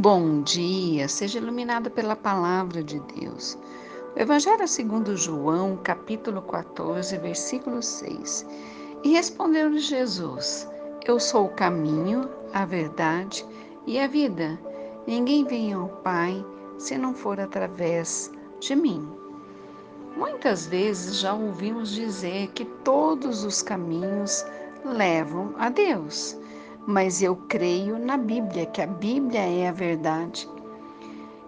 Bom dia, seja iluminado pela palavra de Deus. O Evangelho segundo João, capítulo 14, versículo 6. E respondeu-lhe Jesus: Eu sou o caminho, a verdade e a vida. Ninguém vem ao Pai se não for através de mim. Muitas vezes já ouvimos dizer que todos os caminhos levam a Deus mas eu creio na Bíblia, que a Bíblia é a verdade.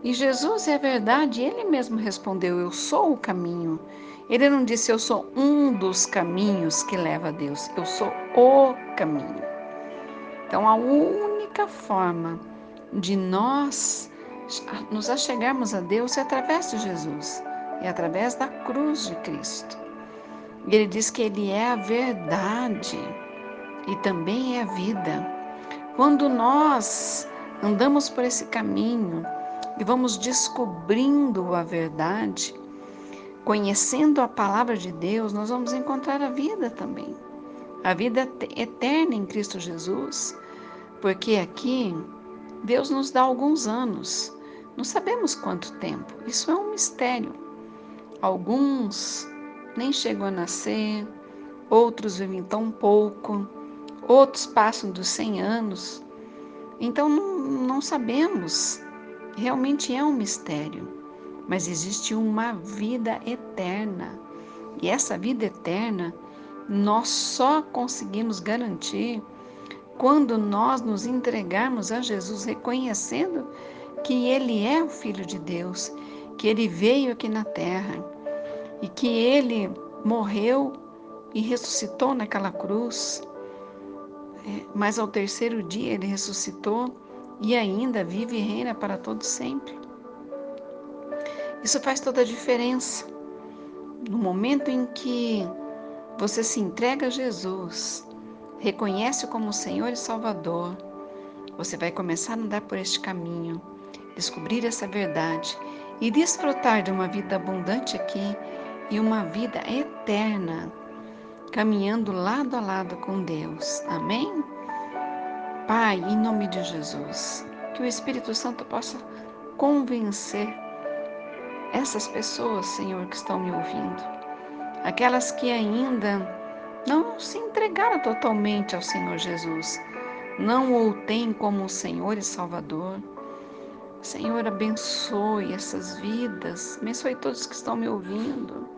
E Jesus é a verdade, ele mesmo respondeu: Eu sou o caminho. Ele não disse eu sou um dos caminhos que leva a Deus, eu sou o caminho. Então a única forma de nós nos achegarmos a Deus é através de Jesus, é através da cruz de Cristo. Ele diz que ele é a verdade e também é a vida. Quando nós andamos por esse caminho e vamos descobrindo a verdade, conhecendo a palavra de Deus, nós vamos encontrar a vida também. A vida eterna em Cristo Jesus, porque aqui Deus nos dá alguns anos, não sabemos quanto tempo, isso é um mistério. Alguns nem chegam a nascer, outros vivem tão pouco outros passam dos 100 anos. Então não, não sabemos, realmente é um mistério, mas existe uma vida eterna. E essa vida eterna nós só conseguimos garantir quando nós nos entregarmos a Jesus, reconhecendo que Ele é o Filho de Deus, que Ele veio aqui na terra e que Ele morreu e ressuscitou naquela cruz mas ao terceiro dia ele ressuscitou e ainda vive e reina para todo sempre. Isso faz toda a diferença. No momento em que você se entrega a Jesus, reconhece-o como Senhor e Salvador, você vai começar a andar por este caminho, descobrir essa verdade e desfrutar de uma vida abundante aqui e uma vida eterna caminhando lado a lado com Deus. Amém? Pai, em nome de Jesus, que o Espírito Santo possa convencer essas pessoas, Senhor, que estão me ouvindo, aquelas que ainda não se entregaram totalmente ao Senhor Jesus, não o têm como Senhor e Salvador. Senhor, abençoe essas vidas, abençoe todos que estão me ouvindo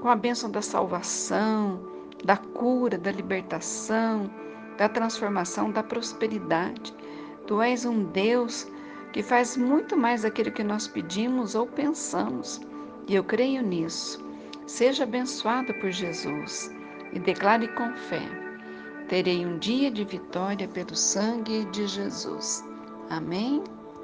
com a bênção da salvação, da cura, da libertação, da transformação, da prosperidade. Tu és um Deus que faz muito mais daquilo que nós pedimos ou pensamos. E eu creio nisso. Seja abençoado por Jesus e declare com fé: terei um dia de vitória pelo sangue de Jesus. Amém?